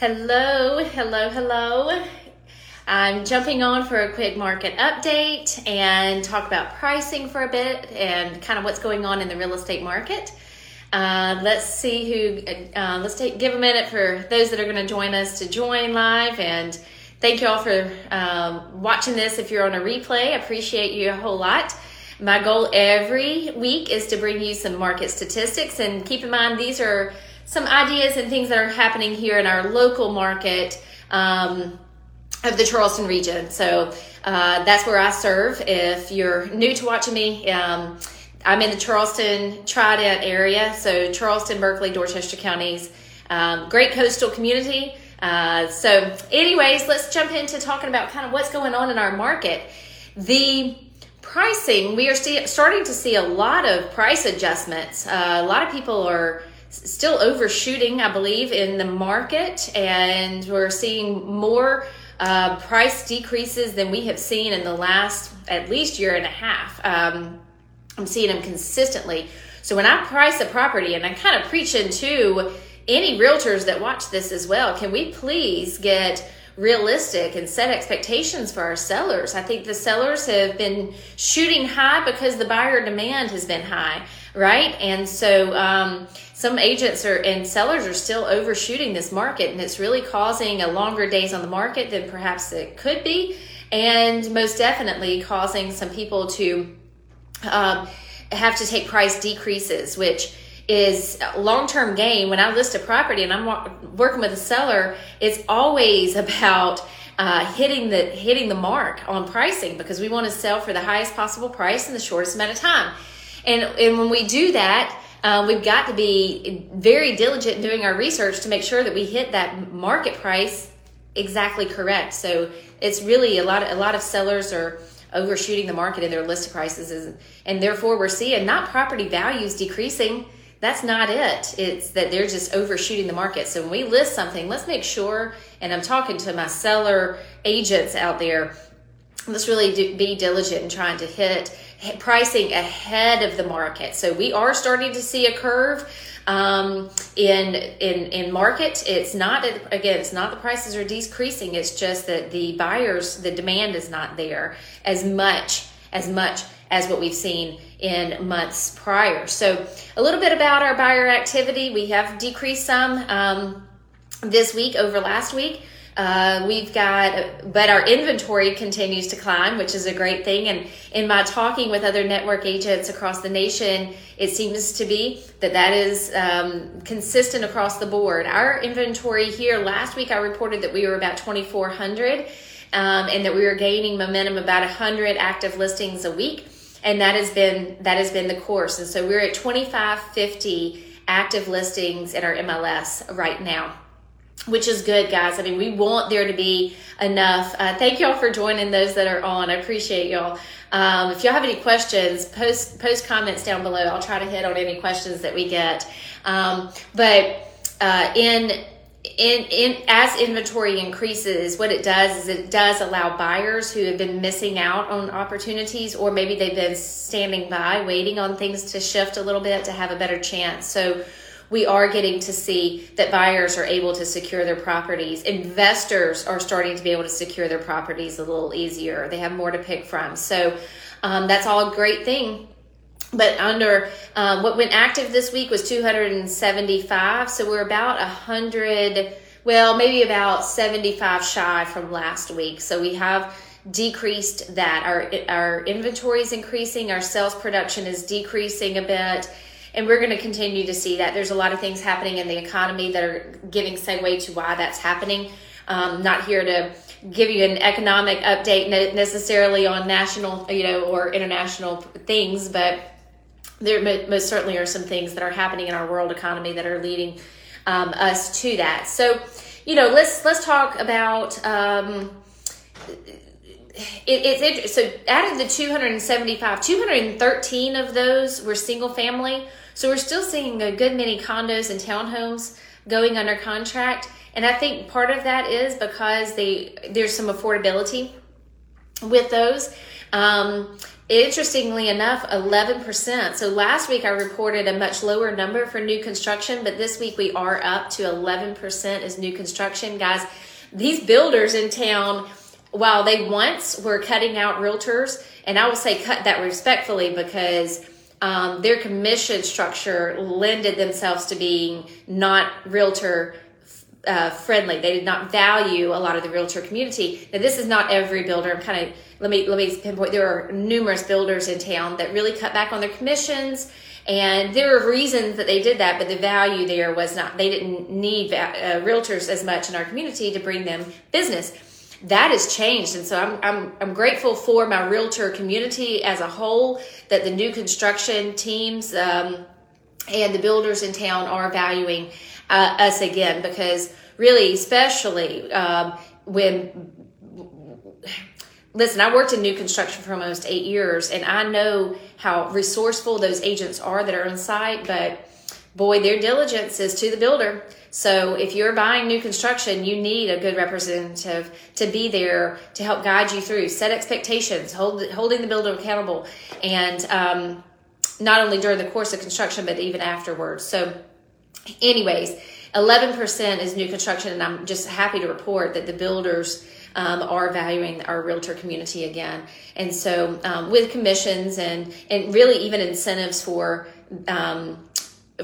Hello, hello, hello. I'm jumping on for a quick market update and talk about pricing for a bit and kind of what's going on in the real estate market. Uh, let's see who, uh, let's take, give a minute for those that are going to join us to join live and thank you all for um, watching this. If you're on a replay, I appreciate you a whole lot. My goal every week is to bring you some market statistics and keep in mind these are some ideas and things that are happening here in our local market um, of the Charleston region. So uh, that's where I serve. If you're new to watching me, um, I'm in the Charleston Trident area, so Charleston, Berkeley, Dorchester counties. Um, great coastal community. Uh, so, anyways, let's jump into talking about kind of what's going on in our market. The pricing, we are st- starting to see a lot of price adjustments. Uh, a lot of people are still overshooting, I believe, in the market, and we're seeing more uh, price decreases than we have seen in the last at least year and a half. Um, I'm seeing them consistently. So when I price a property, and I kind of preach into any realtors that watch this as well, can we please get realistic and set expectations for our sellers. I think the sellers have been shooting high because the buyer demand has been high, right? And so um, some agents are and sellers are still overshooting this market, and it's really causing a longer days on the market than perhaps it could be, and most definitely causing some people to um, have to take price decreases, which is long-term gain. When i list a property and i'm working with a seller it's always about uh, hitting the hitting the mark on pricing because we want to sell for the highest possible price in the shortest amount of time. And and when we do that uh, we've got to be very diligent in doing our research to make sure that we hit that market price exactly correct. So it's really a lot of a lot of sellers are overshooting the market in their list prices and therefore we're seeing not property values decreasing that's not it. It's that they're just overshooting the market. So when we list something, let's make sure, and I'm talking to my seller agents out there, let's really do, be diligent in trying to hit, pricing ahead of the market. So we are starting to see a curve um, in in in market. It's not again, it's not the prices are decreasing. It's just that the buyers, the demand is not there as much as much as what we've seen in months prior. So, a little bit about our buyer activity. We have decreased some um, this week over last week. Uh, we've got, but our inventory continues to climb, which is a great thing. And in my talking with other network agents across the nation, it seems to be that that is um, consistent across the board. Our inventory here last week, I reported that we were about 2,400 um, and that we were gaining momentum about 100 active listings a week and that has been that has been the course. And so we're at 2550 active listings in our mls right now which is good guys. I mean we want there to be enough. Uh, thank y'all for joining those that are on. I appreciate y'all. Um, if y'all have any questions post post comments down below. I'll try to hit on any questions that we get. Um, but uh, in in, in as inventory increases, what it does is it does allow buyers who have been missing out on opportunities, or maybe they've been standing by waiting on things to shift a little bit to have a better chance. So we are getting to see that buyers are able to secure their properties. Investors are starting to be able to secure their properties a little easier. They have more to pick from. So um, that's all a great thing but under um, what went active this week was 275 so we're about 100 well maybe about 75 shy from last week. So we have decreased that. Our our inventory is increasing our sales production is decreasing a bit and we're going to continue to see that. There's a lot of things happening in the economy that are giving segue to why that's happening. Um, not here to give you an economic update necessarily on national you know or international things but there most certainly are some things that are happening in our world economy that are leading um, us to that. So, you know, let's let's talk about. Um, it, it's interesting. So, out of the 275, 213 of those were single family. So, we're still seeing a good many condos and townhomes going under contract. And I think part of that is because they there's some affordability with those. Um, interestingly enough, 11%. So last week I reported a much lower number for new construction, but this week we are up to 11% as new construction. Guys, these builders in town, while they once were cutting out realtors, and I will say cut that respectfully because um, their commission structure lended themselves to being not realtor uh, friendly. They did not value a lot of the realtor community. Now, this is not every builder. I'm kind of let me let me pinpoint. There are numerous builders in town that really cut back on their commissions, and there are reasons that they did that. But the value there was not. They didn't need uh, realtors as much in our community to bring them business. That has changed, and so I'm I'm I'm grateful for my realtor community as a whole. That the new construction teams. Um, and the builders in town are valuing uh, us again because really, especially um, when listen, I worked in new construction for almost eight years, and I know how resourceful those agents are that are on site. But boy, their diligence is to the builder. So if you're buying new construction, you need a good representative to be there to help guide you through, set expectations, hold, holding the builder accountable, and um, not only during the course of construction, but even afterwards. So, anyways, 11% is new construction, and I'm just happy to report that the builders um, are valuing our realtor community again. And so, um, with commissions and and really even incentives for um,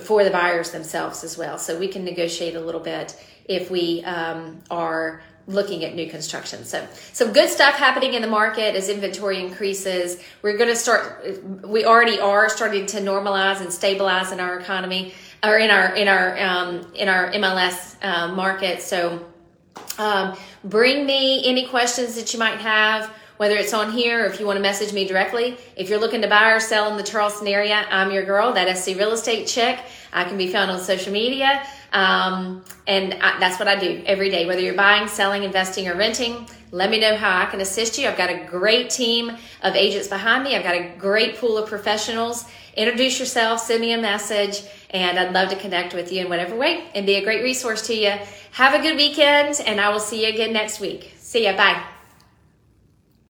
for the buyers themselves as well, so we can negotiate a little bit if we um, are looking at new construction. So some good stuff happening in the market as inventory increases. We're going to start. We already are starting to normalize and stabilize in our economy or in our in our um, in our MLS uh, market. So um, bring me any questions that you might have. Whether it's on here or if you want to message me directly. If you're looking to buy or sell in the Charleston area, I'm your girl, that SC Real Estate Chick. I can be found on social media. Um, and I, that's what I do every day, whether you're buying, selling, investing, or renting. Let me know how I can assist you. I've got a great team of agents behind me. I've got a great pool of professionals. Introduce yourself, send me a message, and I'd love to connect with you in whatever way and be a great resource to you. Have a good weekend, and I will see you again next week. See ya. Bye.